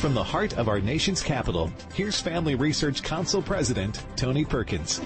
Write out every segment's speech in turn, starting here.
From the heart of our nation's capital, here's Family Research Council President Tony Perkins.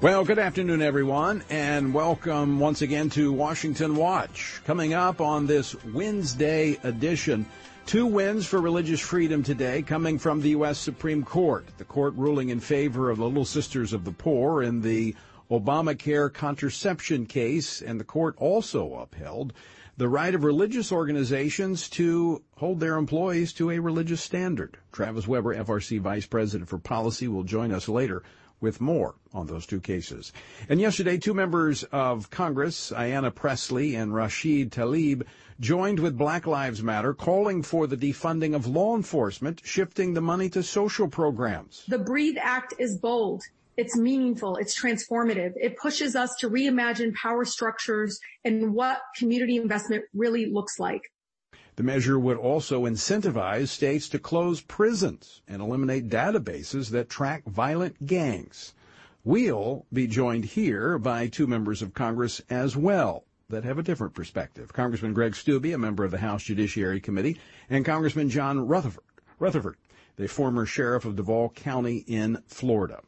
Well, good afternoon, everyone, and welcome once again to Washington Watch. Coming up on this Wednesday edition, two wins for religious freedom today coming from the U.S. Supreme Court. The court ruling in favor of the Little Sisters of the Poor in the Obamacare contraception case, and the court also upheld the right of religious organizations to hold their employees to a religious standard. Travis Weber, FRC Vice President for Policy, will join us later with more on those two cases. And yesterday, two members of Congress, Ayanna Pressley and Rashid Tlaib, joined with Black Lives Matter calling for the defunding of law enforcement, shifting the money to social programs. The Breathe Act is bold. It's meaningful. It's transformative. It pushes us to reimagine power structures and what community investment really looks like. The measure would also incentivize states to close prisons and eliminate databases that track violent gangs. We'll be joined here by two members of Congress as well that have a different perspective. Congressman Greg Steube, a member of the House Judiciary Committee, and Congressman John Rutherford, Rutherford the former sheriff of Duval County in Florida.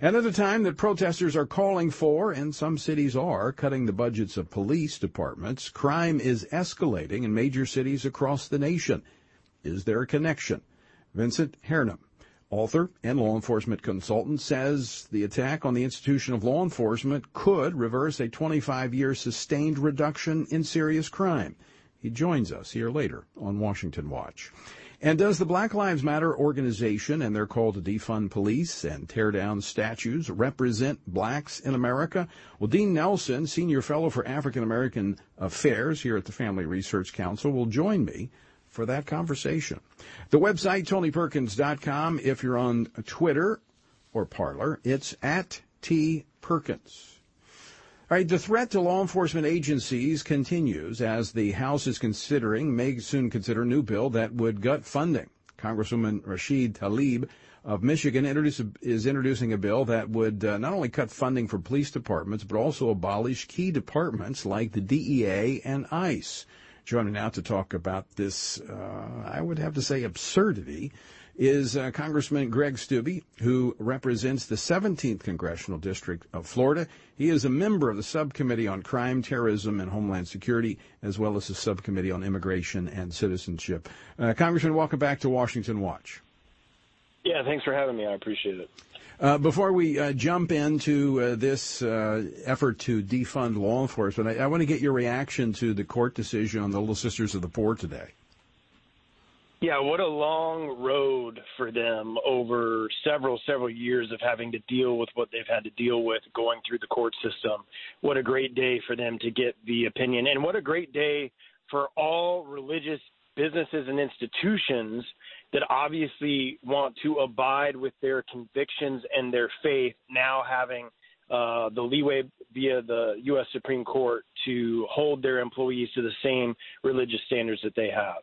And at a time that protesters are calling for, and some cities are, cutting the budgets of police departments, crime is escalating in major cities across the nation. Is there a connection? Vincent Hernam, author and law enforcement consultant, says the attack on the institution of law enforcement could reverse a 25 year sustained reduction in serious crime. He joins us here later on Washington Watch. And does the Black Lives Matter organization and their call to defund police and tear down statues represent blacks in America? Well, Dean Nelson, Senior Fellow for African American Affairs here at the Family Research Council, will join me for that conversation. The website, TonyPerkins.com. If you're on Twitter or Parler, it's at T. Perkins. All right, the threat to law enforcement agencies continues as the House is considering, may soon consider, a new bill that would gut funding. Congresswoman Rashid Tlaib of Michigan is introducing a bill that would uh, not only cut funding for police departments, but also abolish key departments like the DEA and ICE. Joining now to talk about this, uh, I would have to say, absurdity is uh, Congressman Greg Steube, who represents the 17th Congressional District of Florida. He is a member of the Subcommittee on Crime, Terrorism, and Homeland Security, as well as the Subcommittee on Immigration and Citizenship. Uh, Congressman, welcome back to Washington Watch. Yeah, thanks for having me. I appreciate it. Uh, before we uh, jump into uh, this uh, effort to defund law enforcement, I, I want to get your reaction to the court decision on the Little Sisters of the Poor today. Yeah, what a long road for them over several, several years of having to deal with what they've had to deal with going through the court system. What a great day for them to get the opinion. And what a great day for all religious businesses and institutions that obviously want to abide with their convictions and their faith now having uh, the leeway via the U.S. Supreme Court to hold their employees to the same religious standards that they have.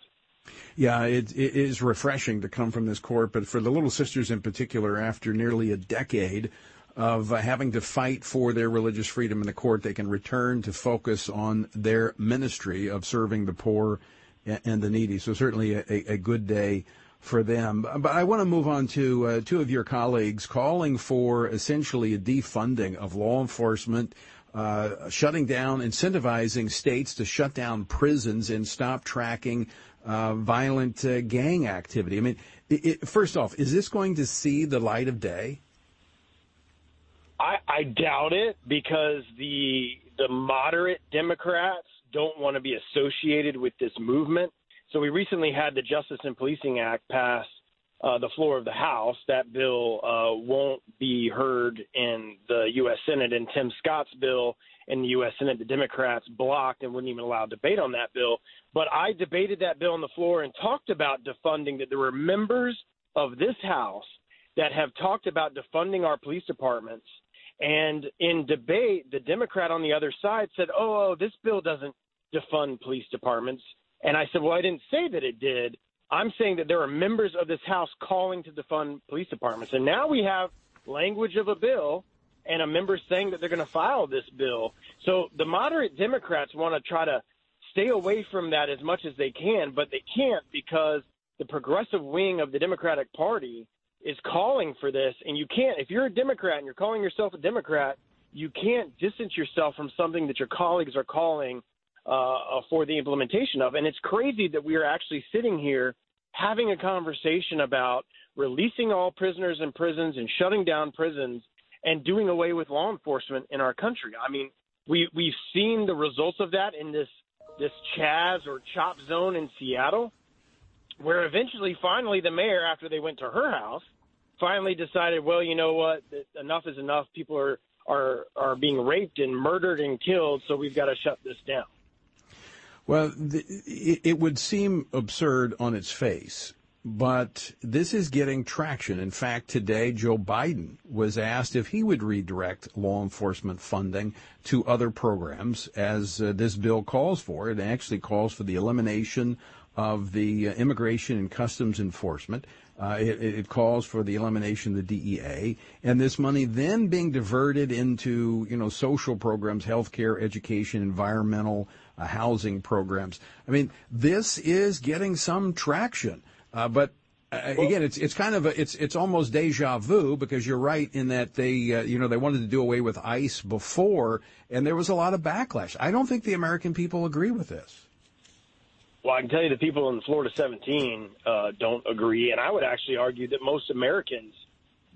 Yeah, it, it is refreshing to come from this court, but for the Little Sisters in particular, after nearly a decade of uh, having to fight for their religious freedom in the court, they can return to focus on their ministry of serving the poor and the needy. So certainly a, a good day for them. But I want to move on to uh, two of your colleagues calling for essentially a defunding of law enforcement. Uh, shutting down, incentivizing states to shut down prisons and stop tracking uh, violent uh, gang activity. I mean, it, it, first off, is this going to see the light of day? I, I doubt it because the the moderate Democrats don't want to be associated with this movement. So we recently had the Justice and Policing Act pass uh, the floor of the House. That bill uh, won't be heard in the U.S. Senate, and Tim Scott's bill in the U.S. Senate, the Democrats blocked and wouldn't even allow debate on that bill. But I debated that bill on the floor and talked about defunding that there were members of this House that have talked about defunding our police departments. And in debate, the Democrat on the other side said, oh, oh, this bill doesn't defund police departments. And I said, well, I didn't say that it did. I'm saying that there are members of this House calling to defund police departments. And now we have language of a bill and a member saying that they're going to file this bill. So the moderate Democrats want to try to stay away from that as much as they can, but they can't because the progressive wing of the Democratic Party is calling for this, and you can't. If you're a Democrat and you're calling yourself a Democrat, you can't distance yourself from something that your colleagues are calling uh, for the implementation of. And it's crazy that we are actually sitting here having a conversation about releasing all prisoners in prisons and shutting down prisons and doing away with law enforcement in our country. I mean, we we've seen the results of that in this this Chaz or Chop zone in Seattle, where eventually, finally, the mayor, after they went to her house, finally decided, well, you know what, enough is enough. People are are are being raped and murdered and killed, so we've got to shut this down. Well, the, it, would seem absurd on its face but this is getting traction. In fact, today Joe Biden was asked if he would redirect law enforcement funding to other programs, as uh, this bill calls for. It actually calls for the elimination of the uh, immigration and customs enforcement. Uh, it, it, calls for the elimination of the DEA, and this money then being diverted into you know social programs, healthcare, education, environmental, uh, housing programs. I mean, this is getting some traction. Uh, but uh, again, it's it's kind of a, it's it's almost deja vu because you're right in that they uh, you know they wanted to do away with ICE before, and there was a lot of backlash. I don't think the American people agree with this. Well, I can tell you the people in Florida 17 uh, don't agree, and I would actually argue that most Americans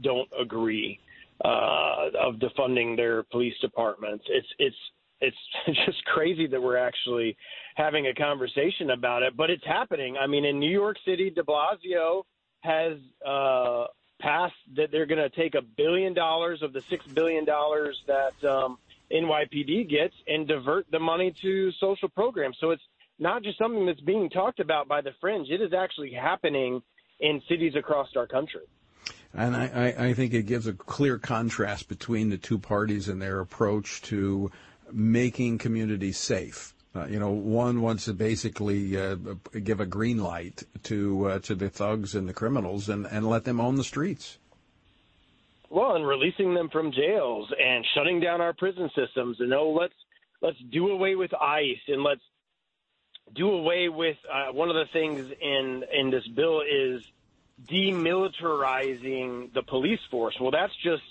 don't agree uh, of defunding their police departments. It's it's it's just crazy that we're actually having a conversation about it, but it's happening. I mean, in New York City, De Blasio has uh, passed that they're going to take a billion dollars of the six billion dollars that um, NYPD gets and divert the money to social programs. So it's not just something that's being talked about by the fringe; it is actually happening in cities across our country. And I, I, think it gives a clear contrast between the two parties and their approach to making communities safe. Uh, you know, one wants to basically uh, give a green light to uh, to the thugs and the criminals and, and let them own the streets. Well, and releasing them from jails and shutting down our prison systems, and oh, let's let's do away with ICE and let's do away with uh, one of the things in in this bill is demilitarizing the police force. Well, that's just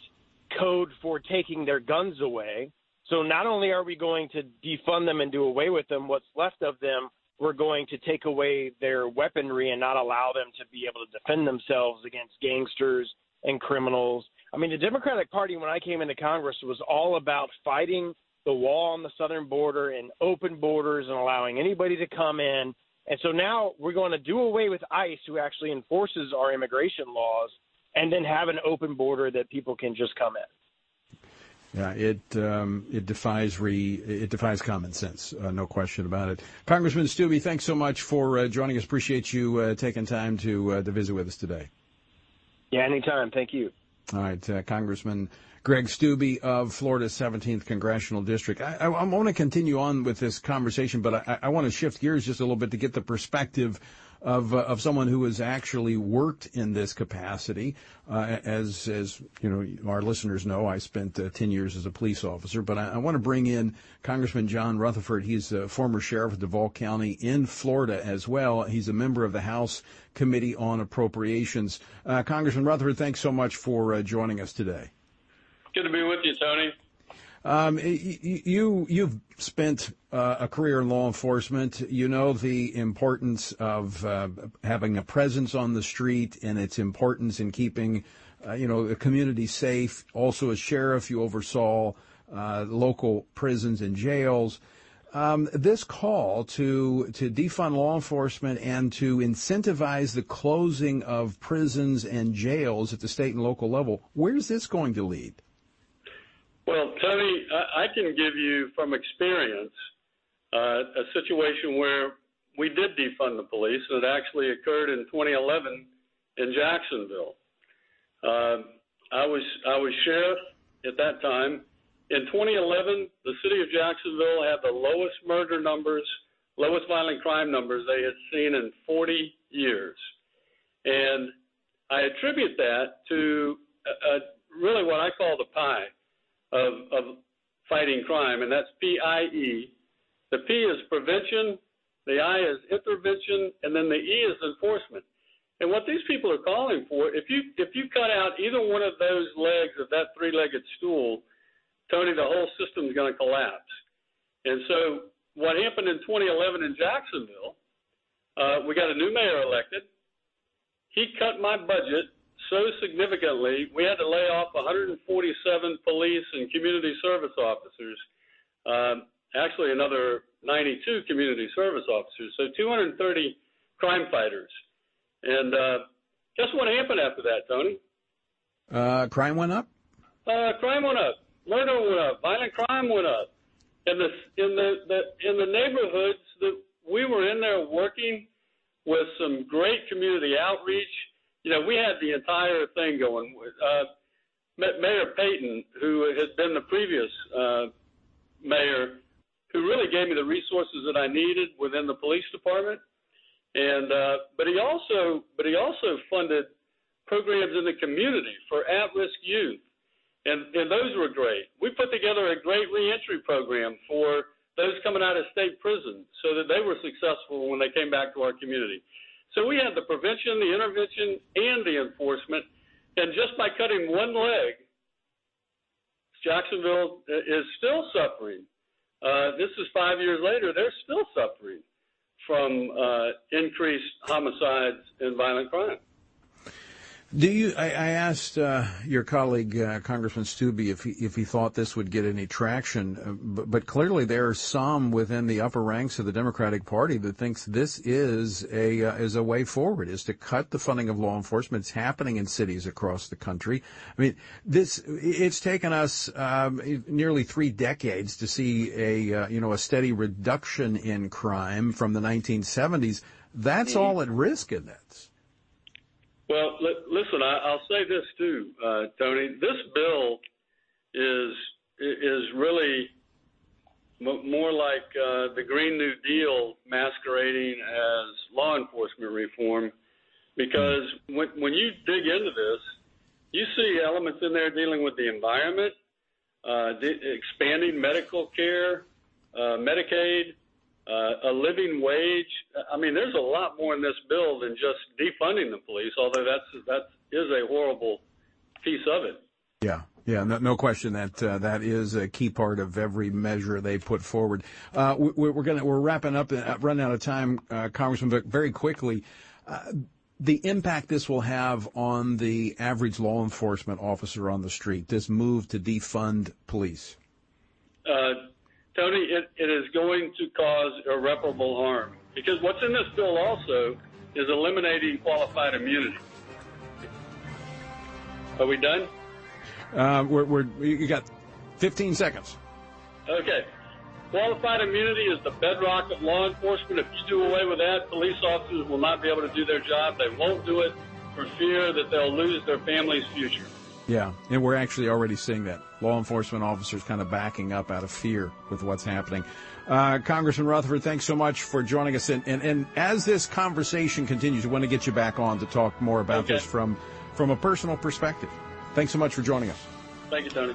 code for taking their guns away so not only are we going to defund them and do away with them, what's left of them, we're going to take away their weaponry and not allow them to be able to defend themselves against gangsters and criminals. I mean, the Democratic Party, when I came into Congress, was all about fighting the wall on the southern border and open borders and allowing anybody to come in. And so now we're going to do away with ICE, who actually enforces our immigration laws, and then have an open border that people can just come in. Yeah, it um, it defies re it defies common sense, uh, no question about it. Congressman Steube, thanks so much for uh, joining us. Appreciate you uh, taking time to uh, to visit with us today. Yeah, anytime. Thank you. All right, uh, Congressman Greg Steube of Florida's 17th congressional district. I, I, I want to continue on with this conversation, but I, I want to shift gears just a little bit to get the perspective of uh, of someone who has actually worked in this capacity. Uh, as as you know, our listeners know, I spent uh, ten years as a police officer. But I, I want to bring in Congressman John Rutherford. He's a former sheriff of Duval County in Florida as well. He's a member of the House Committee on Appropriations. Uh, Congressman Rutherford, thanks so much for uh, joining us today. Good to be with you, Tony. Um, you you've spent uh, a career in law enforcement. You know the importance of uh, having a presence on the street and its importance in keeping, uh, you know, the community safe. Also, as sheriff, you oversaw uh, local prisons and jails. Um, this call to to defund law enforcement and to incentivize the closing of prisons and jails at the state and local level. Where's this going to lead? Well, Tony, I, can give you from experience uh, a situation where we did defund the police, and it actually occurred in 2011 in Jacksonville. Uh, I was I was sheriff at that time. In 2011, the city of Jacksonville had the lowest murder numbers, lowest violent crime numbers they had seen in 40 years, and I attribute that to uh, uh, really what I call the pie of, of fighting crime, and that's PIE. The P is prevention, the I is intervention, and then the E is enforcement. And what these people are calling for, if you if you cut out either one of those legs of that three-legged stool, Tony, the whole system is going to collapse. And so what happened in 2011 in Jacksonville, uh, we got a new mayor elected. He cut my budget so significantly, we had to lay off 147 police and community service officers. Um, actually, another 92 community service officers. So 230 crime fighters. And uh, guess what happened after that, Tony? Uh, crime went up. Uh, crime went up. Murder went up. Violent crime went up. In the in the, the in the neighborhoods that we were in there working with some great community outreach. You know, we had the entire thing going. Uh, mayor Peyton, who had been the previous uh, mayor, who really gave me the resources that I needed within the police department. And uh, but he also but he also funded programs in the community for at-risk youth, and and those were great. We put together a great reentry program for those coming out of state prison, so that they were successful when they came back to our community. So we had the prevention, the intervention, and the enforcement, and just by cutting one leg, Jacksonville is still suffering. Uh, this is five years later; they're still suffering from uh, increased homicides and violent crime. Do you? I, I asked uh, your colleague uh, Congressman Steube if he, if he thought this would get any traction, uh, but, but, clearly there are some within the upper ranks of the Democratic Party that thinks this is a uh, is a way forward, is to cut the funding of law enforcement. It's happening in cities across the country. I mean, this it's taken us um, nearly three decades to see a uh, you know a steady reduction in crime from the 1970s. That's all at risk in this. Well, li- listen, I, will say this too, uh, Tony. This bill is is really more like uh, the Green New Deal masquerading as law enforcement reform, because when when you dig into this, you see elements in there dealing with the environment, uh, de- expanding medical care, uh, Medicaid, uh, a living wage. I mean, there's a lot more in this bill than just defunding the police, although that's that is a horrible piece of it. Yeah. Yeah, no, no question that uh, that is a key part of every measure they put forward. Uh, we, are gonna we're wrapping up, uh, running out of time, uh, Congressman, but very quickly, uh, the impact this will have on the average law enforcement officer on the street. This move to defund police. Uh, Tony, it, it is going to cause irreparable harm because what's in this bill also is eliminating qualified immunity. Are we done? Uh, we're, we're, you got 15 seconds. Okay. Qualified immunity is the bedrock of law enforcement. If you do away with that, police officers will not be able to do their job. They won't do it for fear that they'll lose their family's future. Yeah, and we're actually already seeing that. Law enforcement officers kind of backing up out of fear with what's happening. Uh, Congressman Rutherford, thanks so much for joining us. And, and, and, as this conversation continues, we want to get you back on to talk more about okay. this from, from a personal perspective. Thanks so much for joining us. Thank you, Tony.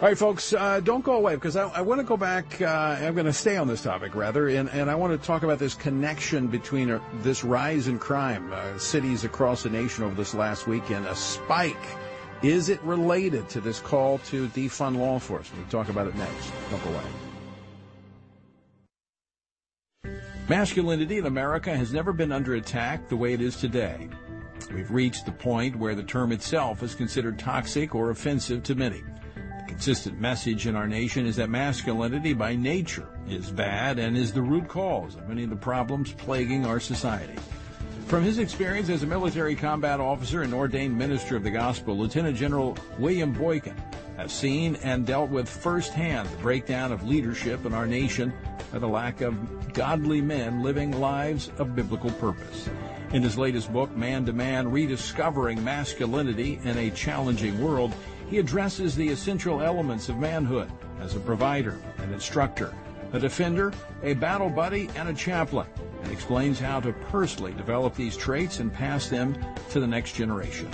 All right, folks, uh, don't go away because I, I want to go back. Uh, I'm going to stay on this topic rather, and, and I want to talk about this connection between uh, this rise in crime, uh, cities across the nation over this last week, and a spike is it related to this call to defund law enforcement? We'll talk about it next. Don't go away. Masculinity in America has never been under attack the way it is today. We've reached the point where the term itself is considered toxic or offensive to many. The consistent message in our nation is that masculinity by nature is bad and is the root cause of many of the problems plaguing our society. From his experience as a military combat officer and ordained minister of the gospel, Lieutenant General William Boykin has seen and dealt with firsthand the breakdown of leadership in our nation by the lack of godly men living lives of biblical purpose. In his latest book, Man to Man Rediscovering Masculinity in a Challenging World, he addresses the essential elements of manhood as a provider, an instructor, a defender, a battle buddy, and a chaplain and explains how to personally develop these traits and pass them to the next generation.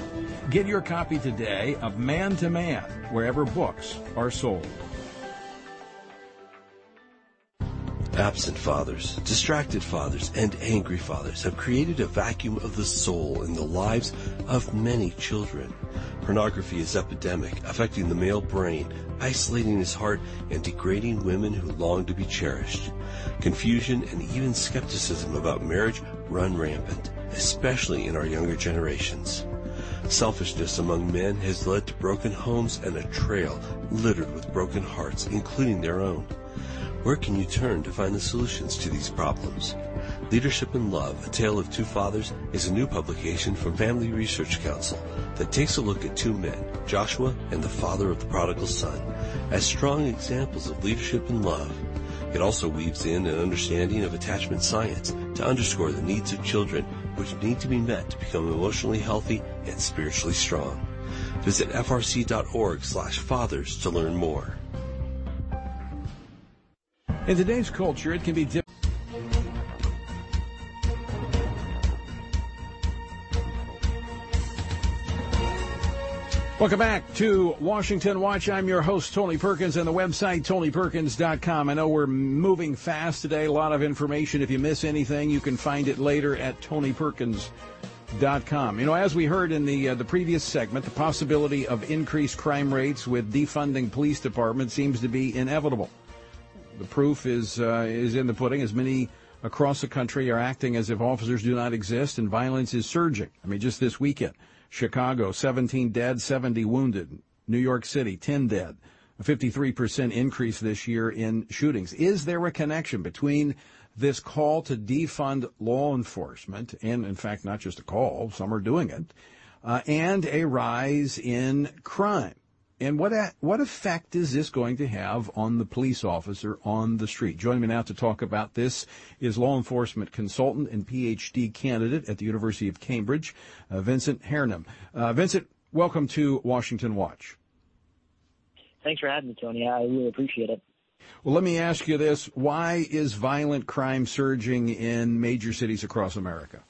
Get your copy today of Man to Man wherever books are sold. Absent fathers, distracted fathers, and angry fathers have created a vacuum of the soul in the lives of many children. Pornography is epidemic, affecting the male brain, isolating his heart, and degrading women who long to be cherished. Confusion and even skepticism about marriage run rampant, especially in our younger generations. Selfishness among men has led to broken homes and a trail littered with broken hearts, including their own. Where can you turn to find the solutions to these problems? Leadership in Love, A Tale of Two Fathers is a new publication from Family Research Council that takes a look at two men, Joshua and the father of the prodigal son, as strong examples of leadership and love. It also weaves in an understanding of attachment science to underscore the needs of children which need to be met to become emotionally healthy and spiritually strong. Visit frc.org slash fathers to learn more. In today's culture, it can be difficult. Welcome back to Washington Watch. I'm your host, Tony Perkins, and the website, TonyPerkins.com. I know we're moving fast today. A lot of information. If you miss anything, you can find it later at TonyPerkins.com. You know, as we heard in the uh, the previous segment, the possibility of increased crime rates with defunding police departments seems to be inevitable. The proof is uh, is in the pudding, as many across the country are acting as if officers do not exist, and violence is surging. I mean, just this weekend. Chicago, 17 dead, 70 wounded. New York City, 10 dead. A 53% increase this year in shootings. Is there a connection between this call to defund law enforcement, and in fact, not just a call, some are doing it, uh, and a rise in crime? And what a, what effect is this going to have on the police officer on the street? Joining me now to talk about this is law enforcement consultant and PhD candidate at the University of Cambridge, uh, Vincent Hernam. Uh, Vincent, welcome to Washington Watch. Thanks for having me, Tony. I really appreciate it. Well, let me ask you this. Why is violent crime surging in major cities across America?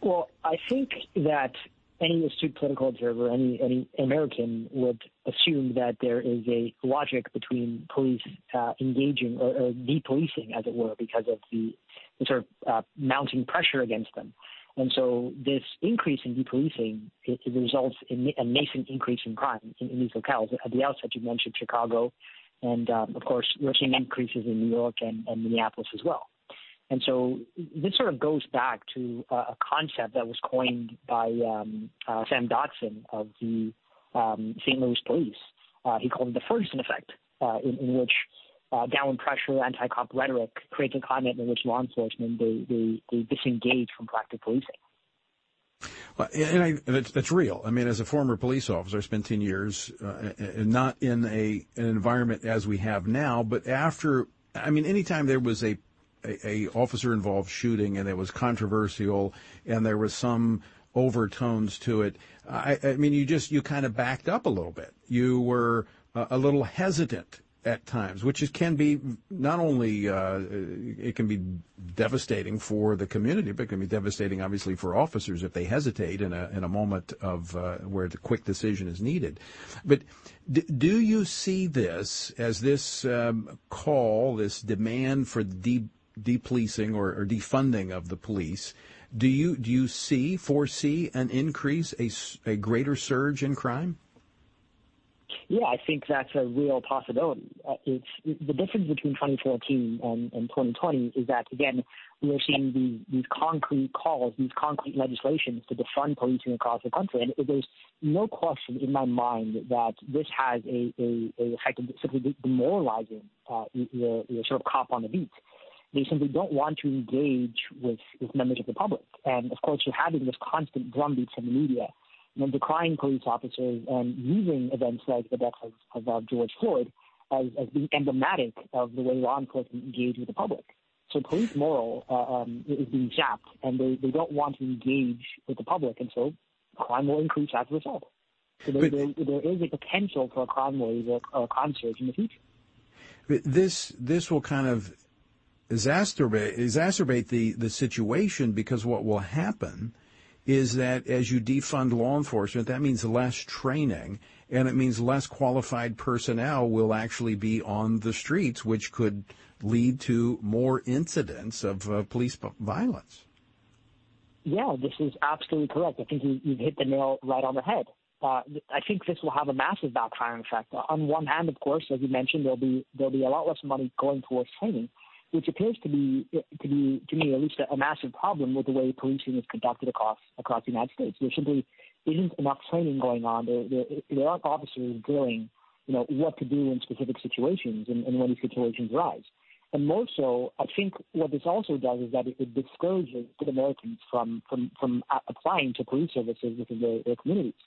Well, I think that any astute political observer, any any American would assume that there is a logic between police uh, engaging or, or depolicing, as it were, because of the, the sort of uh, mounting pressure against them. And so this increase in depolicing it, it results in a nascent increase in crime in, in, these locales. At the outset, you mentioned Chicago, and um, of course, we're seeing increases in New York and, and Minneapolis as well. And so this sort of goes back to uh, a concept that was coined by um, uh, Sam Dotson of the um, St. Louis Police. Uh, he called it the Ferguson effect, uh, in, in, which uh, downward pressure, anti-cop rhetoric creates a climate in which law enforcement they, they, they disengage from proactive policing. Well, and I, that's, that's, real. I mean, as a former police officer, I spent 10 years uh, not in a an environment as we have now, but after, I mean, anytime there was a a, a officer involved shooting and it was controversial and there was some overtones to it. I, I mean, you just you kind of backed up a little bit. You were uh, a little hesitant at times, which is, can be not only uh, it can be devastating for the community, but it can be devastating, obviously, for officers if they hesitate in a in a moment of uh, where the quick decision is needed. But d- do you see this as this um, call, this demand for de- depolicing or, or defunding of the police, do you do you see foresee an increase, a, a greater surge in crime? Yeah, I think that's a real possibility. Uh, it's the difference between 2014 and, and 2020 is that again we are seeing these, these concrete calls, these concrete legislations to defund policing across the country, and there's no question in my mind that this has a, a, a effect of simply demoralizing uh, your, your sort of cop on the beat. They simply don't want to engage with, with members of the public. And of course, you're having this constant drumbeat from the media, you know, decrying police officers and using events like the death of, of uh, George Floyd as, as being emblematic of the way law enforcement engage with the public. So police moral uh, um, is being zapped, and they, they don't want to engage with the public, and so crime will increase as a result. So there, there, there is a potential for a crime wave or a crime surge in the future. This this will kind of exacerbate exacerbate the the situation because what will happen is that as you defund law enforcement, that means less training and it means less qualified personnel will actually be on the streets, which could lead to more incidents of uh, police violence. Yeah, this is absolutely correct. I think you, have hit the nail right on the head. Uh, I think this will have a massive backfiring effect. On one hand, of course, as you mentioned, there'll be there'll be a lot less money going towards training, which appears to be to be to me at least a, a massive problem with the way policing is conducted across across the United States. There simply isn't enough training going on. There, there, there aren't officers drilling, you know, what to do in specific situations and, and when these situations arise. And more so, I think what this also does is that it, it discourages good Americans from from from applying to police services within their, their communities.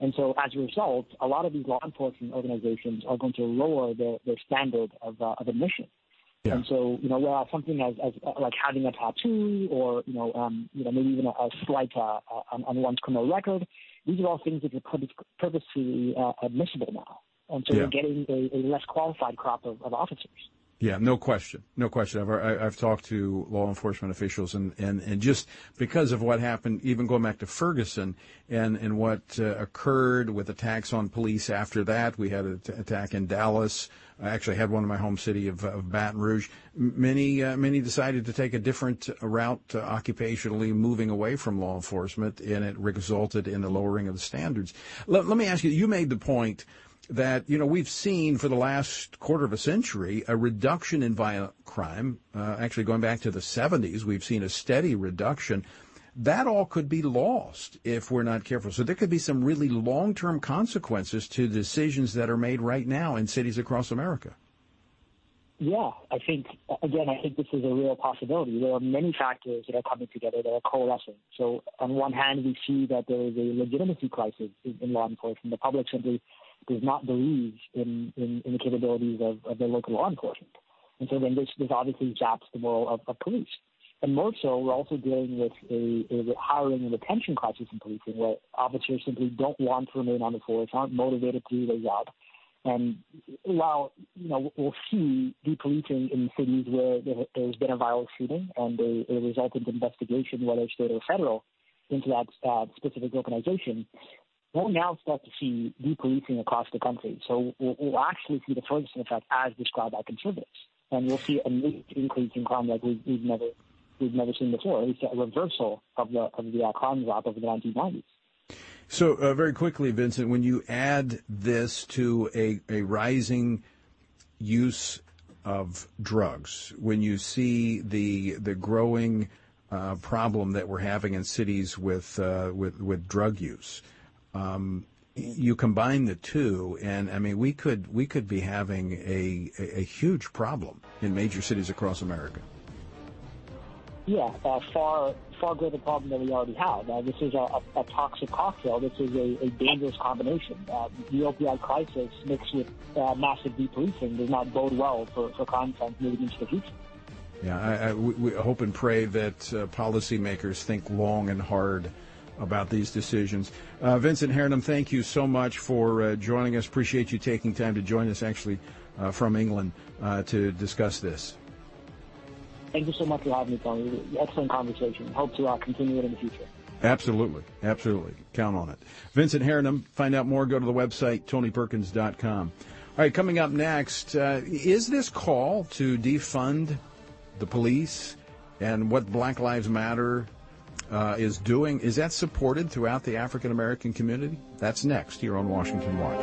And so as a result, a lot of these law enforcement organizations are going to lower their, their standard of, uh, of admission. Yeah. And so, you know, whereas something as, as uh, like having a tattoo or, you know, um, you know, maybe even a, a slight uh, on, on one's criminal record, these are all things that are purposely uh, admissible now. And so yeah. we're getting a, a less qualified crop of, of officers. Yeah, no question, no question. I've I've talked to law enforcement officials, and, just because of what happened, even going back to Ferguson, and what uh, occurred with attacks on police after that, we had an attack in Dallas. I actually had one in my home city of, Baton Rouge. Many uh, many decided to take a different route uh, occupationally, moving away from law enforcement, and it resulted in the lowering of the standards. Let, let me ask you. You made the point that, you know, we've seen for the last quarter of a century a reduction in violent crime. Uh, actually, going back to the 70s, we've seen a steady reduction. That all could be lost if we're not careful. So there could be some really long-term consequences to decisions that are made right now in cities across America. Yeah, I think again, I think this is a real possibility. There are many factors that are coming together that are coalescing. So on one hand, we see that there is a legitimacy crisis in, in law enforcement. The public simply does not believe in, in, in the capabilities of, of their local law enforcement. And so then this, this obviously zaps the moral of, of police. And more so, we're also dealing with a, a hiring and retention crisis in policing where officers simply don't want to remain on the force, aren't motivated to do their job. And while, you know, we'll see depolicing in cities where there's been a violent shooting and a, a resultant investigation, whether state or federal, into that uh, specific organization, we'll now start to see depolicing across the country. So we'll, we'll actually see the Ferguson effect as described by conservatives, and we'll see a major increase in crime like we've, we've never we've never seen before. At least a reversal of the of the uh, crime drop over the 1990s. So uh, very quickly, Vincent, when you add this to a, a rising use of drugs, when you see the the growing uh, problem that we're having in cities with uh, with with drug use, um, you combine the two, and I mean, we could we could be having a, a, a huge problem in major cities across America. Yeah, uh, far far greater problem than we already have. Uh, this is a, a, a, toxic cocktail. This is a, a dangerous combination. Uh, the opioid crisis mixed with uh, massive depolicing does not bode well for, for trends moving into the future. Yeah, I, I, we hope and pray that uh, policymakers think long and hard about these decisions. Uh, Vincent Hernam, thank you so much for uh, joining us. Appreciate you taking time to join us, actually, from England, to discuss this. Thank you so much for having me, Tony. Excellent conversation. Hope to uh, continue it in the future. Absolutely. Absolutely. Count on it. Vincent Hernam, find out more, go to the website, tonyperkins.com. All right, coming up next, uh, is this call to defund the police and what Black Lives Matter uh, is doing. Is that supported throughout the African American community? That's next here on Washington Watch.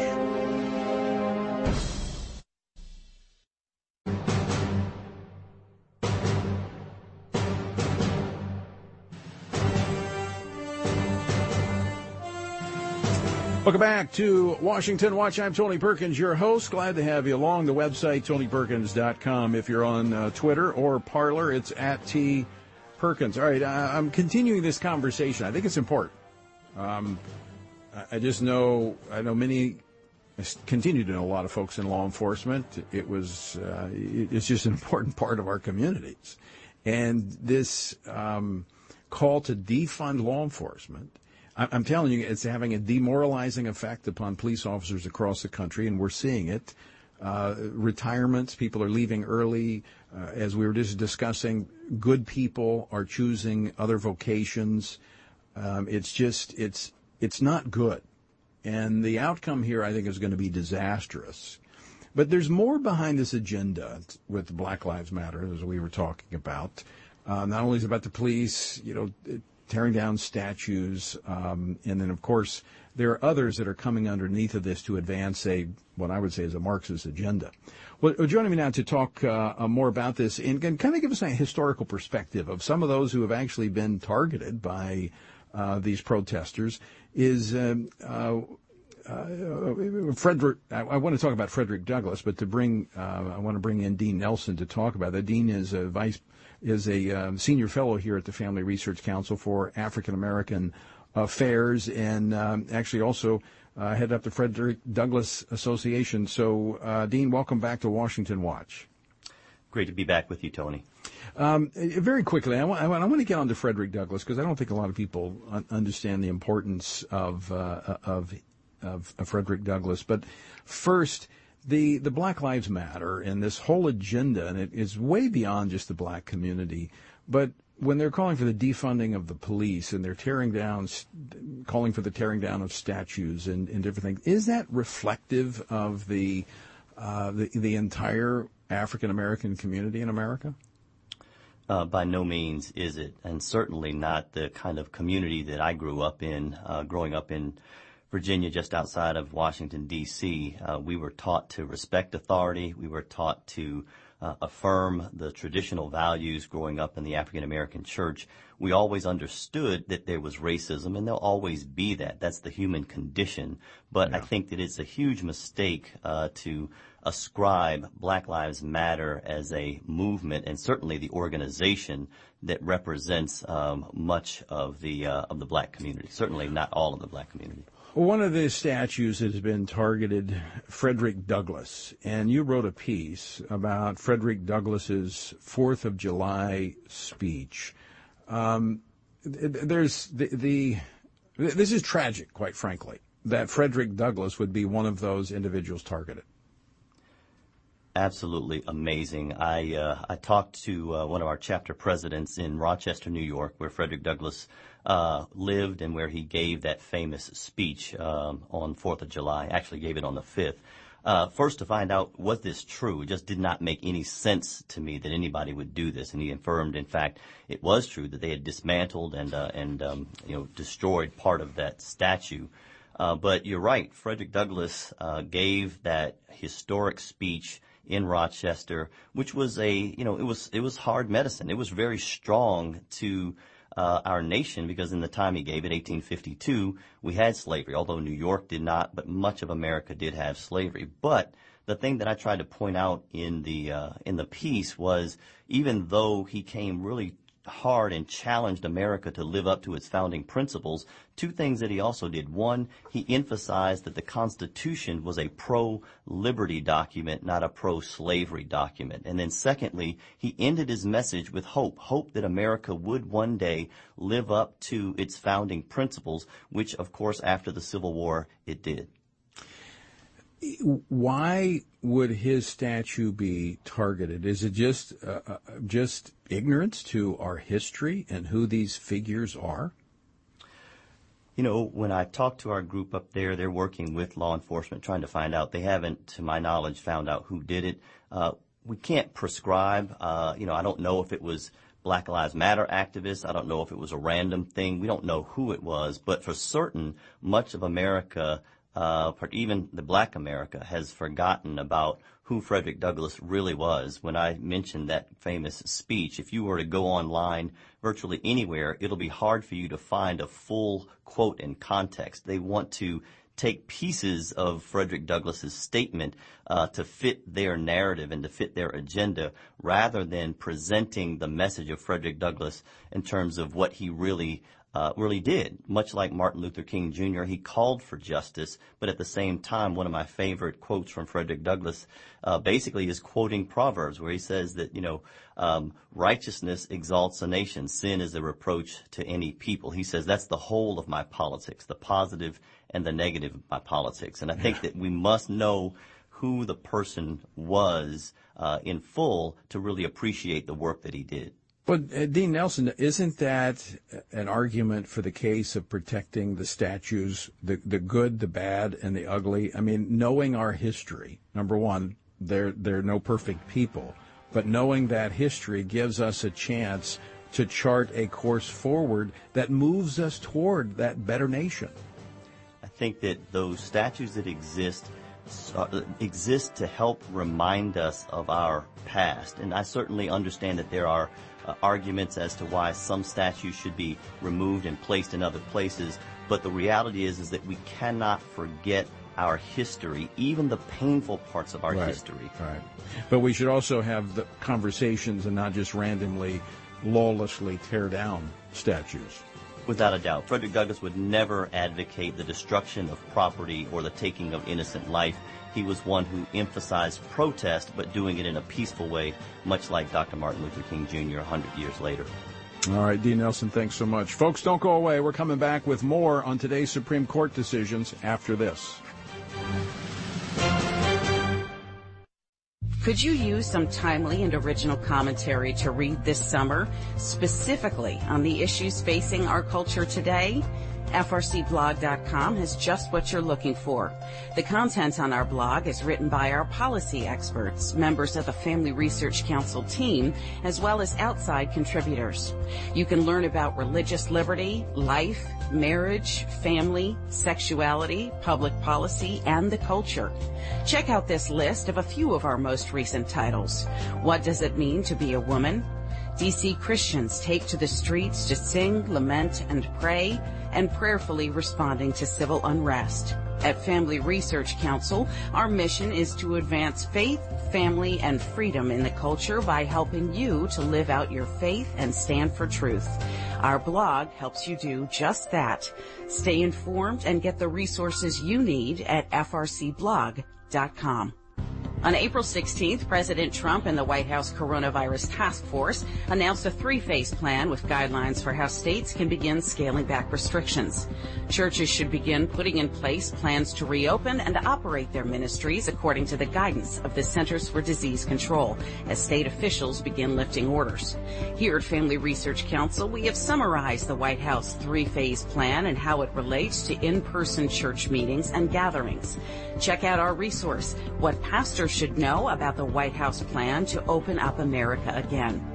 Welcome back to Washington Watch. I'm Tony Perkins, your host. Glad to have you along the website, tonyperkins.com. If you're on uh, Twitter or Parler, it's at T Perkins. All right, I'm continuing this conversation. I think it's important. Um, I just know I know many. I continue to know a lot of folks in law enforcement. It was uh, it's just an important part of our communities, and this um, call to defund law enforcement. I'm telling you, it's having a demoralizing effect upon police officers across the country, and we're seeing it. Uh, retirements, people are leaving early. Uh, as we were just discussing, good people are choosing other vocations. Um, it's just it's it's not good, and the outcome here I think is going to be disastrous. But there's more behind this agenda with Black Lives Matter, as we were talking about. Uh, not only is it about the police, you know, tearing down statues, um, and then of course there are others that are coming underneath of this to advance a what I would say is a Marxist agenda. Well, joining me now to talk uh, uh, more about this and, and, kind of give us a historical perspective of some of those who have actually been targeted by uh, these protesters is um, uh, uh, Frederick. I, I, want to talk about Frederick Douglass, but to bring, uh, I want to bring in Dean Nelson to talk about that. Dean is a vice is a um, senior fellow here at the Family Research Council for African American Affairs, and um, actually also uh, head up the Frederick Douglass Association. So, uh, Dean, welcome back to Washington Watch. Great to be back with you, Tony. Um, very quickly, I want, I want, to get on to Frederick Douglass because I don't think a lot of people un- understand the importance of, uh, of, of, of Frederick Douglass. But first, the the Black Lives Matter and this whole agenda, and it is way beyond just the black community. But when they're calling for the defunding of the police and they're tearing down, calling for the tearing down of statues and, and different things, is that reflective of the uh, the, the entire African American community in America? Uh, by no means is it, and certainly not the kind of community that I grew up in, uh, growing up in Virginia, just outside of Washington, D.C., uh, we were taught to respect authority. We were taught to uh, affirm the traditional values growing up in the African American church. We always understood that there was racism, and there'll always be that. That's the human condition. But yeah. I think that it's a huge mistake uh, to ascribe Black Lives Matter as a movement, and certainly the organization that represents um, much of the uh, of the black community. Certainly not all of the black community. One of the statues that has been targeted, Frederick Douglass, and you wrote a piece about Frederick Douglass's Fourth of July speech. Um, there's the, the this is tragic, quite frankly, that Frederick Douglass would be one of those individuals targeted. Absolutely amazing. I uh, I talked to uh, one of our chapter presidents in Rochester, New York, where Frederick Douglass uh, lived and where he gave that famous speech um, on Fourth of July. Actually, gave it on the fifth. Uh, first, to find out was this true, it just did not make any sense to me that anybody would do this. And he affirmed, in fact, it was true that they had dismantled and uh, and um, you know destroyed part of that statue. Uh, but you're right, Frederick Douglass gave that historic speech in Rochester, which was a, you know, it was, it was hard medicine. It was very strong to, uh, our nation because in the time he gave it, 1852, we had slavery, although New York did not, but much of America did have slavery. But the thing that I tried to point out in the, uh, in the piece was even though he came really hard and challenged America to live up to its founding principles, two things that he also did. One, he emphasized that the Constitution was a pro-liberty document, not a pro-slavery document. And then secondly, he ended his message with hope, hope that America would one day live up to its founding principles, which of course after the Civil War it did why would his statue be targeted? Is it just uh, uh, just ignorance to our history and who these figures are? You know, when I talk to our group up there, they're working with law enforcement trying to find out. They haven't, to my knowledge, found out who did it. Uh, we can't prescribe. Uh, you know, I don't know if it was Black Lives Matter activists. I don't know if it was a random thing. We don't know who it was, but for certain, much of America uh, even the black America has forgotten about who Frederick Douglass really was. When I mentioned that famous speech, if you were to go online virtually anywhere, it'll be hard for you to find a full quote in context. They want to take pieces of Frederick Douglass's statement uh, to fit their narrative and to fit their agenda rather than presenting the message of Frederick Douglass in terms of what he really uh, really did. Much like Martin Luther King Jr., he called for justice, but at the same time, one of my favorite quotes from Frederick Douglass uh, basically is quoting Proverbs, where he says that, you know, um, righteousness exalts a nation, sin is a reproach to any people. He says that's the whole of my politics, the positive and the negative of my politics. And I think that we must know who the person was uh, in full to really appreciate the work that he did. But uh, Dean Nelson, isn't that an argument for the case of protecting the statues, the the good, the bad, and the ugly? I mean, knowing our history, number one, They're, they're no perfect people. But knowing that history gives us a chance to chart a course forward that moves us toward that better nation. I think that those statues that exist uh, exist to help remind us of our past. And I certainly understand that there are uh, arguments as to why some statues should be removed and placed in other places. But the reality is, is that we cannot forget our history, even the painful parts of our right, history. Right. But we should also have the conversations and not just randomly, lawlessly tear down statues. Without a doubt. Frederick Douglass would never advocate the destruction of property or the taking of innocent life. He was one who emphasized protest, but doing it in a peaceful way, much like Dr. Martin Luther King Jr. 100 years later. All right, Dean Nelson, thanks so much. Folks, don't go away. We're coming back with more on today's Supreme Court decisions after this. Could you use some timely and original commentary to read this summer, specifically on the issues facing our culture today? FRCblog.com has just what you're looking for. The content on our blog is written by our policy experts, members of the Family Research Council team, as well as outside contributors. You can learn about religious liberty, life, marriage, family, sexuality, public policy, and the culture. Check out this list of a few of our most recent titles. What does it mean to be a woman? DC Christians take to the streets to sing, lament, and pray and prayerfully responding to civil unrest. At Family Research Council, our mission is to advance faith, family, and freedom in the culture by helping you to live out your faith and stand for truth. Our blog helps you do just that. Stay informed and get the resources you need at frcblog.com. On April 16th, President Trump and the White House Coronavirus Task Force announced a three-phase plan with guidelines for how states can begin scaling back restrictions. Churches should begin putting in place plans to reopen and operate their ministries according to the guidance of the Centers for Disease Control as state officials begin lifting orders. Here at Family Research Council, we have summarized the White House three-phase plan and how it relates to in-person church meetings and gatherings. Check out our resource, What Pastors Should Know About the White House Plan to Open Up America Again.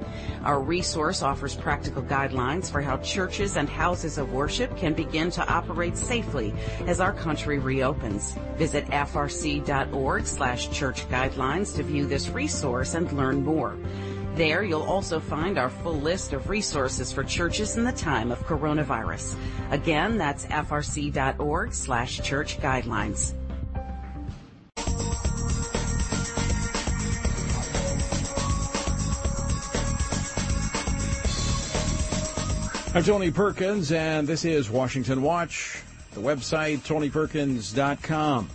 Our resource offers practical guidelines for how churches and houses of worship can begin to operate safely as our country reopens. Visit frc.org slash church guidelines to view this resource and learn more. There, you'll also find our full list of resources for churches in the time of coronavirus. Again, that's frc.org slash church guidelines. I'm Tony Perkins, and this is Washington Watch. The website, tonyperkins.com.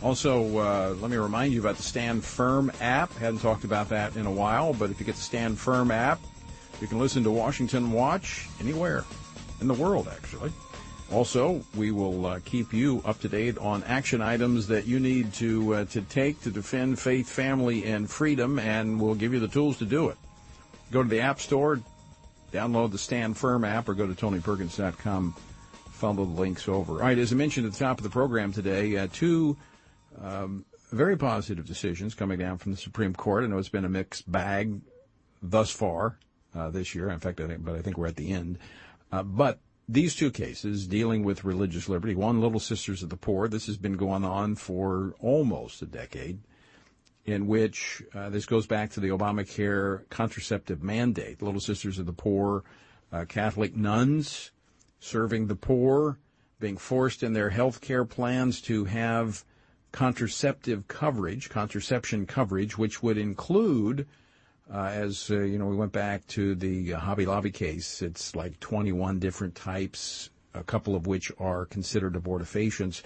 Also, uh, let me remind you about the Stand Firm app. Hadn't talked about that in a while, but if you get the Stand Firm app, you can listen to Washington Watch anywhere in the world, actually. Also, we will uh, keep you up to date on action items that you need to uh, to take to defend faith, family, and freedom, and we'll give you the tools to do it. Go to the App Store, Download the Stand Firm app or go to TonyPerkins.com. Follow the links over. All right, as I mentioned at the top of the program today, uh, two um, very positive decisions coming down from the Supreme Court. I know it's been a mixed bag thus far uh, this year. In fact, I think, but I think we're at the end. Uh, but these two cases dealing with religious liberty, one Little Sisters of the Poor, this has been going on for almost a decade in which uh, this goes back to the Obamacare contraceptive mandate. Little Sisters of the Poor, uh, Catholic nuns serving the poor, being forced in their health care plans to have contraceptive coverage, contraception coverage, which would include, uh, as uh, you know, we went back to the Hobby Lobby case. It's like 21 different types, a couple of which are considered abortifacients.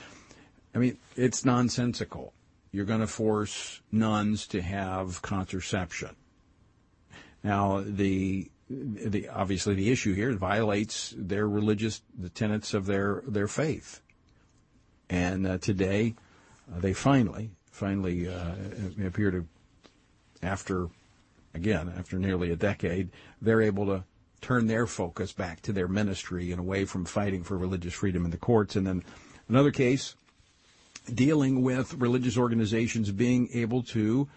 I mean, it's nonsensical you're going to force nuns to have contraception. Now, the the obviously the issue here violates their religious the tenets of their their faith, and uh, today uh, they finally finally uh, appear to after again after nearly a decade they're able to turn their focus back to their ministry and away from fighting for religious freedom in the courts. And then another case dealing with religious organizations being able to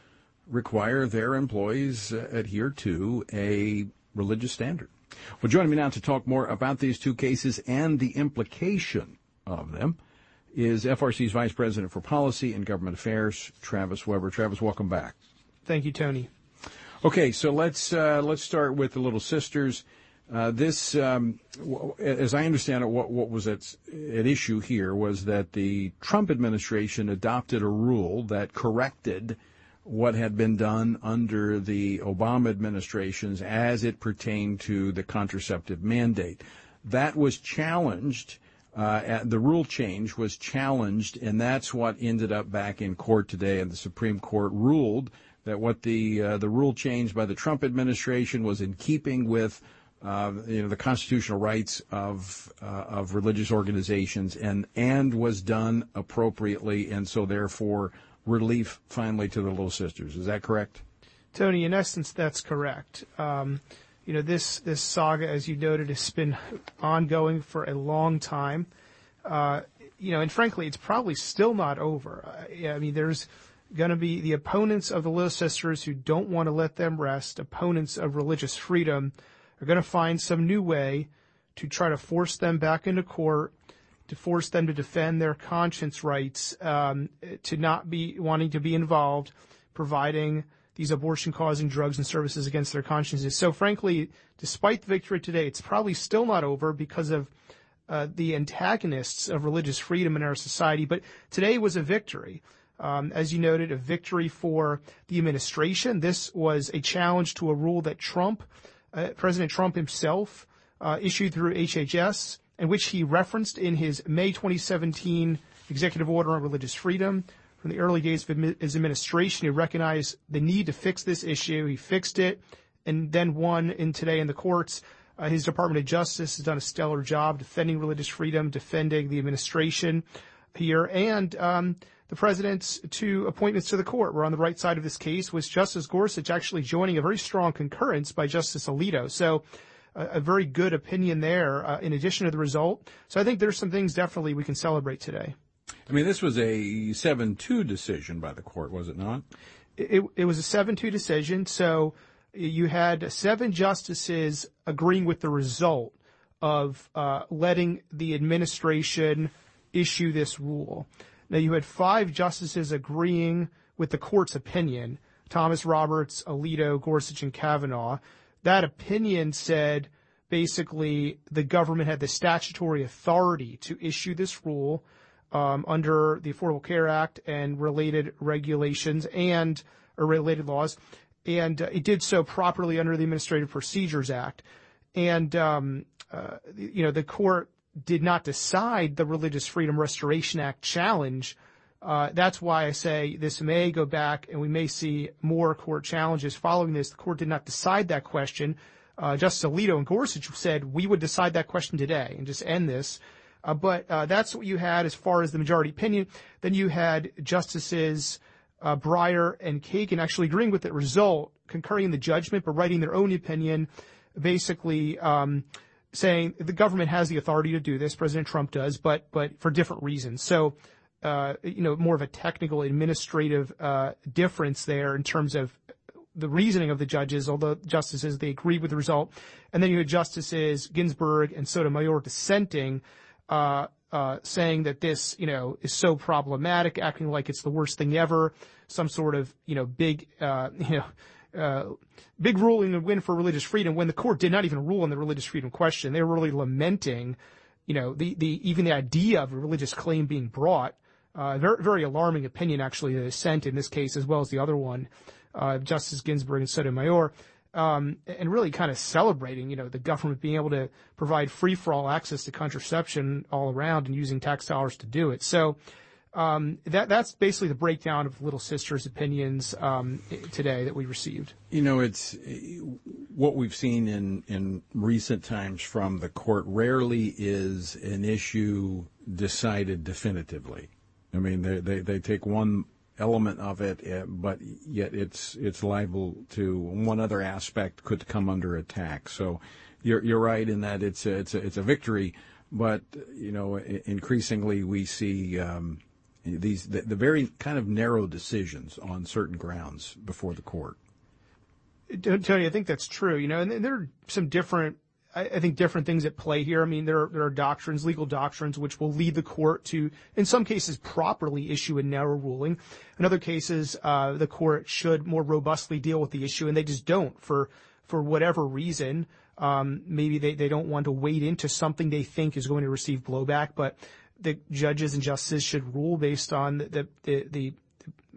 require their employees uh, adhere to a religious standard. Well, joining me now to talk more about these two cases and the implication of them is FRC's Vice President for Policy and Government Affairs, Travis Weber. Travis, welcome back. Thank you, Tony. Okay, so let's uh, let's start with the Little Sisters. Uh, this, um, as I understand it, what, what was at, at issue here was that the Trump administration adopted a rule that corrected what had been done under the Obama administrations as it pertained to the contraceptive mandate. That was challenged. Uh, the rule change was challenged, and that's what ended up back in court today. And the Supreme Court ruled that what the uh, the rule change by the Trump administration was in keeping with you know the constitutional rights of uh, of religious organizations and and was done appropriately, and so therefore relief finally to the Little Sisters. Is that correct? Tony, in essence, that's correct. Um, you know, this, this saga, as you noted, has been ongoing for a long time. Uh, you know, and frankly, it's probably still not over. Uh, I mean, there's going to be the opponents of the Little Sisters who don't want to let them rest, opponents of religious freedom, are going to find some new way to try to force them back into court to force them to defend their conscience rights, um, to not be wanting to be involved, providing these abortion causing drugs and services against their consciences. So frankly, despite the victory today, it's probably still not over because of uh, the antagonists of religious freedom in our society. But today was a victory. Um, as you noted, a victory for the administration. This was a challenge to a rule that Trump, uh, President Trump himself, uh, issued through HHS and which he referenced in his May 2017 executive order on religious freedom. From the early days of his administration, he recognized the need to fix this issue. He fixed it and then won in today in the courts. Uh, his Department of Justice has done a stellar job defending religious freedom, defending the administration here, and um, the president's two appointments to the court were on the right side of this case, with Justice Gorsuch actually joining a very strong concurrence by Justice Alito. So a, very good opinion there uh, in addition to the result. So I think there's some things definitely we can celebrate today. I mean, this was a 7-2 decision by the court, was it not? It, it was a 7-2 decision. So you had seven justices agreeing with the result of uh, letting the administration issue this rule. Now you had five justices agreeing with the court's opinion: Thomas Roberts, Alito, Gorsuch, and Kavanaugh that opinion said basically the government had the statutory authority to issue this rule um, under the Affordable Care Act and related regulations and or related laws, and uh, it did so properly under the Administrative Procedures Act. And um, uh, you know the court did not decide the Religious Freedom Restoration Act challenge. Uh, that's why I say this may go back and we may see more court challenges following this. The court did not decide that question. Uh, Justice Alito and Gorsuch said we would decide that question today and just end this. Uh, but uh, that's what you had as far as the majority opinion. Then you had Justices uh, Breyer and Kagan actually agreeing with the result, concurring in the judgment, but writing their own opinion, basically um, saying the government has the authority to do this. President Trump does, but but for different reasons. So uh, you know, more of a technical administrative uh, difference there in terms of the reasoning of the judges, although justices, they agreed with the result. And then you had Justices Ginsburg and Sotomayor dissenting, uh, uh, saying that this, you know, is so problematic, acting like it's the worst thing ever, some sort of, you know, big, uh, you know, uh, big ruling and win for religious freedom when the court did not even rule on the religious freedom question. They were really lamenting, you know, the, the, even the idea of a religious claim being brought uh, very, very alarming opinion, actually, the dissent in this case, as well as the other one, uh, Justice Ginsburg and Sotomayor, um, and really kind of celebrating, you know, the government being able to provide free for all access to contraception all around and using tax dollars to do it. So, um, that that's basically the breakdown of Little Sister's opinions um, today that we received. You know, it's what we've seen in in recent times from the court. Rarely is an issue decided definitively. I mean, they, they, they take one element of it, eh, but yet it's it's liable to one other aspect could come under attack. So you're you're right in that it's a, it's a, it's a victory, but you know increasingly we see um, these the, the very kind of narrow decisions on certain grounds before the court. Tony, I think that's true. You know, and there are some different, I think, different things at play here. I mean, there are, there are doctrines, legal doctrines, which will lead the court to, in some cases, properly issue a narrow ruling. In other cases, uh, the court should more robustly deal with the issue, and they just don't for for whatever reason. Um, maybe they, they don't want to wade into something they think is going to receive blowback, but the judges and justices should rule based on the the, the,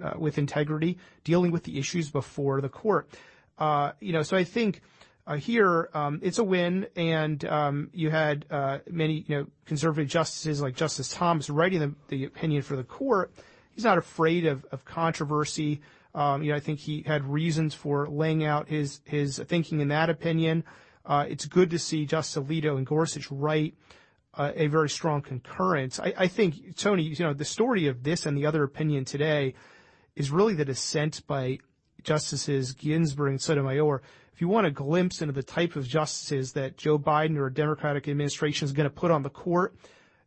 uh, with integrity, dealing with the issues before the court. Uh, you know, so I think uh, here um, it's a win, and um, you had uh, many, you know, conservative justices like Justice Thomas writing the, the opinion for the court. He's not afraid of, of controversy. Um, you know, I think he had reasons for laying out his his thinking in that opinion. Uh, it's good to see Justice Alito and Gorsuch write a very strong concurrence. I, I think Tony, you know, the story of this and the other opinion today is really the dissent by Justices Ginsburg and Sotomayor, if you want a glimpse into the type of justices that Joe Biden or a Democratic administration is going to put on the court,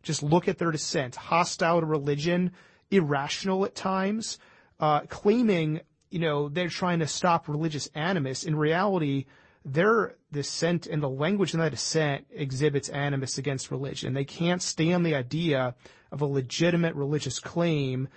just look at their dissent. Hostile to religion, irrational at times, uh, claiming, you know, they're trying to stop religious animus. In reality, their dissent and the language in that dissent exhibits animus against religion. They can't stand the idea of a legitimate religious claim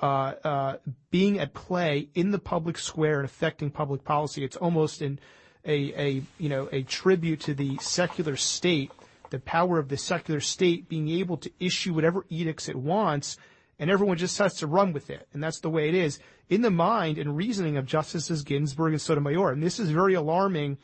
uh, uh, being at play in the public square and affecting public policy. It's almost an, a, a, you know, a tribute to the secular state, the power of the secular state being able to issue whatever edicts it wants, and everyone just has to run with it. And that's the way it is in the mind and reasoning of Justices Ginsburg and Sotomayor. And this is very alarming.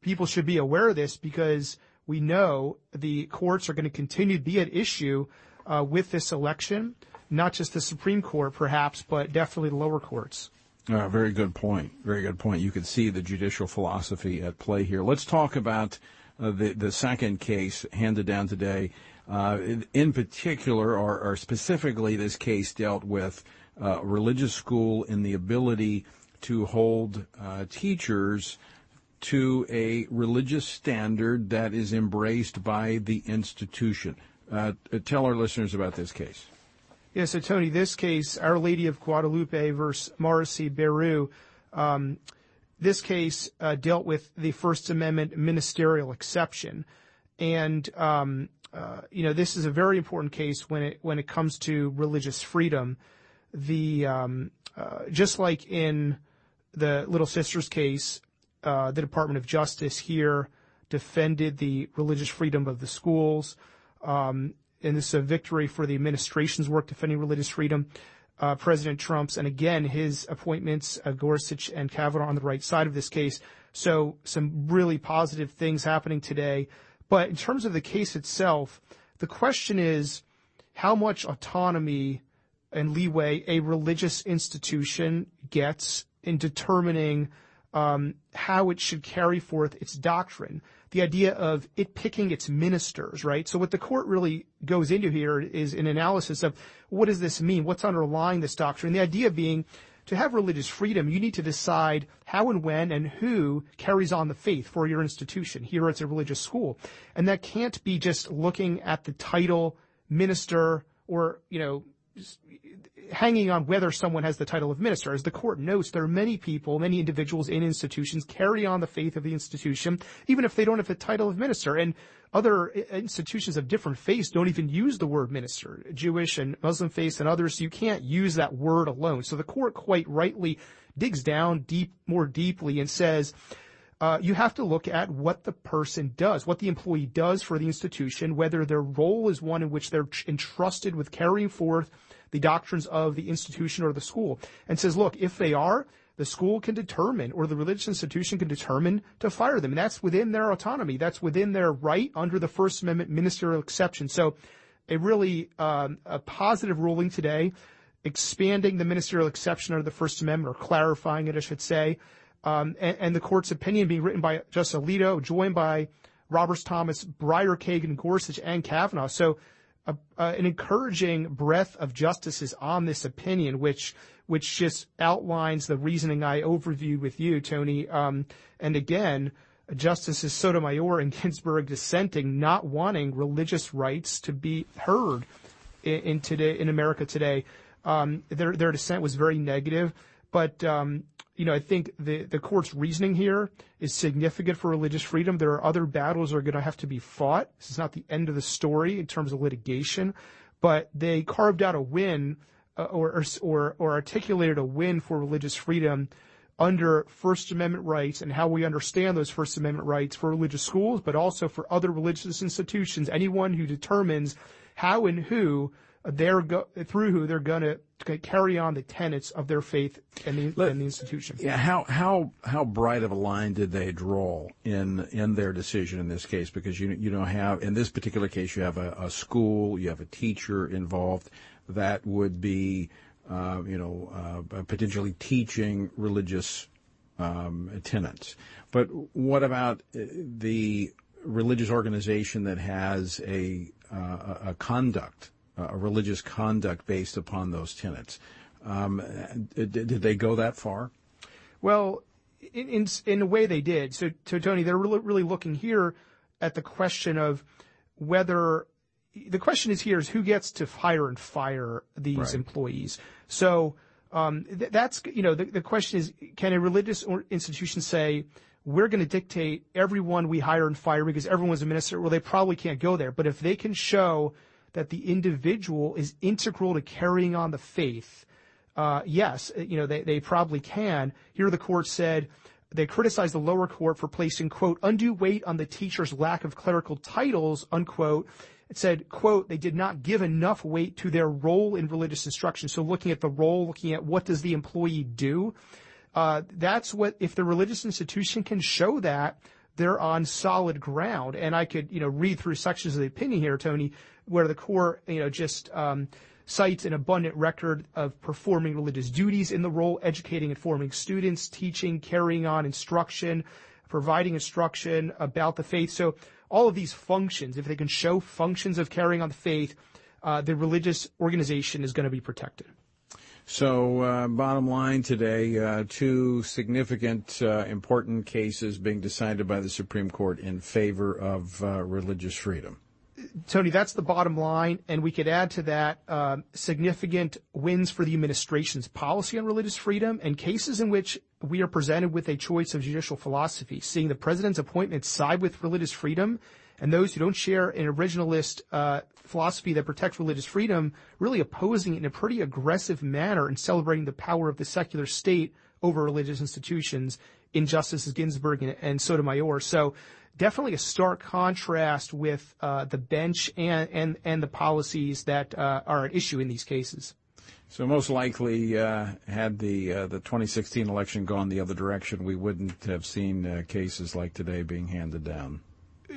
People should be aware of this because we know the courts are going to continue to be at issue uh, with this election not just the Supreme Court, perhaps, but definitely the lower courts. Uh, very good point. Very good point. You can see the judicial philosophy at play here. Let's talk about uh, the the second case handed down today. Uh, in, particular, or, or, specifically, this case dealt with uh, religious school and the ability to hold uh, teachers to a religious standard that is embraced by the institution. Uh, tell our listeners about this case. Yeah, so Tony, this case, Our Lady of Guadalupe versus Morrissey Berru, um, this case uh, dealt with the First Amendment ministerial exception, and um, uh, you know this is a very important case when it when it comes to religious freedom. The um, uh, just like in the Little Sisters case, uh, the Department of Justice here defended the religious freedom of the schools. Um, and this is a victory for the administration's work defending religious freedom. Uh, President Trump's, and again, his appointments, Gorsuch and Kavanaugh on the right side of this case. So some really positive things happening today. But in terms of the case itself, the question is how much autonomy and leeway a religious institution gets in determining um, how it should carry forth its doctrine the idea of it picking its ministers, right? So what the court really goes into here is an analysis of what does this mean? What's underlying this doctrine? The idea being to have religious freedom, you need to decide how and when and who carries on the faith for your institution. Here it's a religious school. And that can't be just looking at the title minister or, you know, hanging on whether someone has the title of minister. As the court notes, there are many people, many individuals in institutions carry on the faith of the institution, even if they don't have the title of minister. And other institutions of different faiths don't even use the word minister. Jewish and Muslim faiths and others, you can't use that word alone. So the court quite rightly digs down deep, more deeply and says, uh, you have to look at what the person does, what the employee does for the institution, whether their role is one in which they're entrusted with carrying forth the doctrines of the institution or the school and says, look, if they are, the school can determine or the religious institution can determine to fire them. And that's within their autonomy. That's within their right under the First Amendment ministerial exception. So a really um, a positive ruling today, expanding the ministerial exception under the First Amendment or clarifying it, I should say. Um, and, and, the court's opinion being written by Justice Alito, joined by Roberts Thomas, Breyer, Kagan, Gorsuch, and Kavanaugh. So a, an encouraging breadth of justices on this opinion, which which just outlines the reasoning I overviewed with you, Tony. Um, and again, Justices Sotomayor and Ginsburg dissenting, not wanting religious rights to be heard in, in today in America today. Um, their their dissent was very negative, but um, you know I think the the court's reasoning here is significant for religious freedom. There are other battles that are going to have to be fought. This is not the end of the story in terms of litigation, but they carved out a win uh, or, or or articulated a win for religious freedom under First Amendment rights and how we understand those First Amendment rights for religious schools, but also for other religious institutions. Anyone who determines how and who they're go- through who they're going to carry on the tenets of their faith and the, Let, and the institution. Yeah, how how how bright of a line did they draw in in their decision in this case? Because you you don't have in this particular case you have a, a school, you have a teacher involved that would be uh, you know uh, potentially teaching religious um, tenets. But what about uh, the religious organization that has a uh, a conduct a religious conduct based upon those tenets. Um, did, did, they go that far? Well, in, in, in a way they did. So, so Tony, they're really, really looking here at the question of whether the question is here is who gets to hire and fire these right. employees. So um, th- that's you know the, the question is can a religious institution say we're going to dictate everyone we hire and fire because everyone's a minister? Well, they probably can't go there. But if they can show that the individual is integral to carrying on the faith, uh, yes, you know, they, they probably can. Here the court said they criticized the lower court for placing, quote, undue weight on the teacher's lack of clerical titles, unquote. It said, quote, they did not give enough weight to their role in religious instruction. So looking at the role, looking at what does the employee do, uh, that's what, if the religious institution can show that, they're on solid ground. And I could, you know, read through sections of the opinion here, Tony, where the court, you know, just um, cites an abundant record of performing religious duties in the role, educating and forming students, teaching, carrying on instruction, providing instruction about the faith. So all of these functions, if they can show functions of carrying on the faith, uh, the religious organization is going to be protected. So, uh, bottom line today, uh, two significant, uh, important cases being decided by the Supreme Court in favor of uh, religious freedom. Tony, that's the bottom line, and we could add to that uh, significant wins for the administration's policy on religious freedom and cases in which we are presented with a choice of judicial philosophy, seeing the president's appointments side with religious freedom and those who don't share an originalist uh, philosophy that protects religious freedom really opposing it in a pretty aggressive manner and celebrating the power of the secular state over religious institutions in Justices Ginsburg and, and Sotomayor. So definitely a stark contrast with uh, the bench and, and, and the policies that uh, are at issue in these cases. So most likely, uh, had the uh, the 2016 election gone the other direction, we wouldn't have seen uh, cases like today being handed down.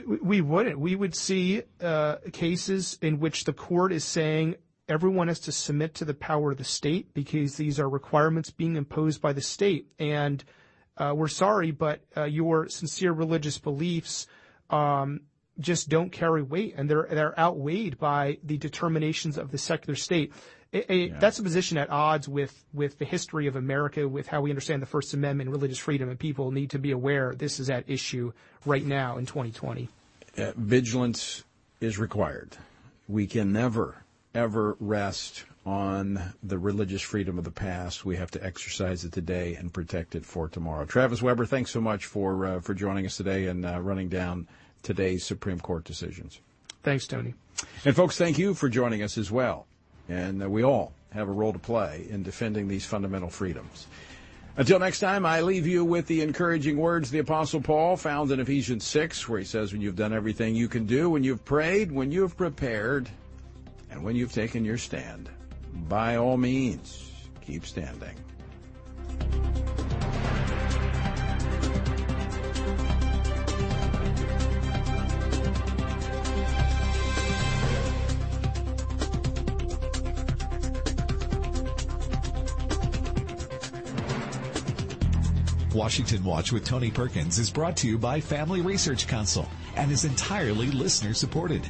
We wouldn't. We would see uh, cases in which the court is saying everyone has to submit to the power of the state because these are requirements being imposed by the state, and uh, we're sorry, but uh, your sincere religious beliefs um, just don't carry weight, and they're they're outweighed by the determinations of the secular state. It, it, yeah. That's a position at odds with with the history of America, with how we understand the First Amendment, religious freedom, and people need to be aware this is at issue right now in 2020. Uh, vigilance is required. We can never ever rest on the religious freedom of the past. We have to exercise it today and protect it for tomorrow. Travis Weber, thanks so much for uh, for joining us today and uh, running down today's Supreme Court decisions. Thanks, Tony. And folks, thank you for joining us as well. And uh, we all have a role to play in defending these fundamental freedoms. Until next time, I leave you with the encouraging words the Apostle Paul found in Ephesians 6, where he says, When you've done everything you can do, when you've prayed, when you've prepared, and when you've taken your stand, by all means, keep standing. Washington Watch with Tony Perkins is brought to you by Family Research Council and is entirely listener supported.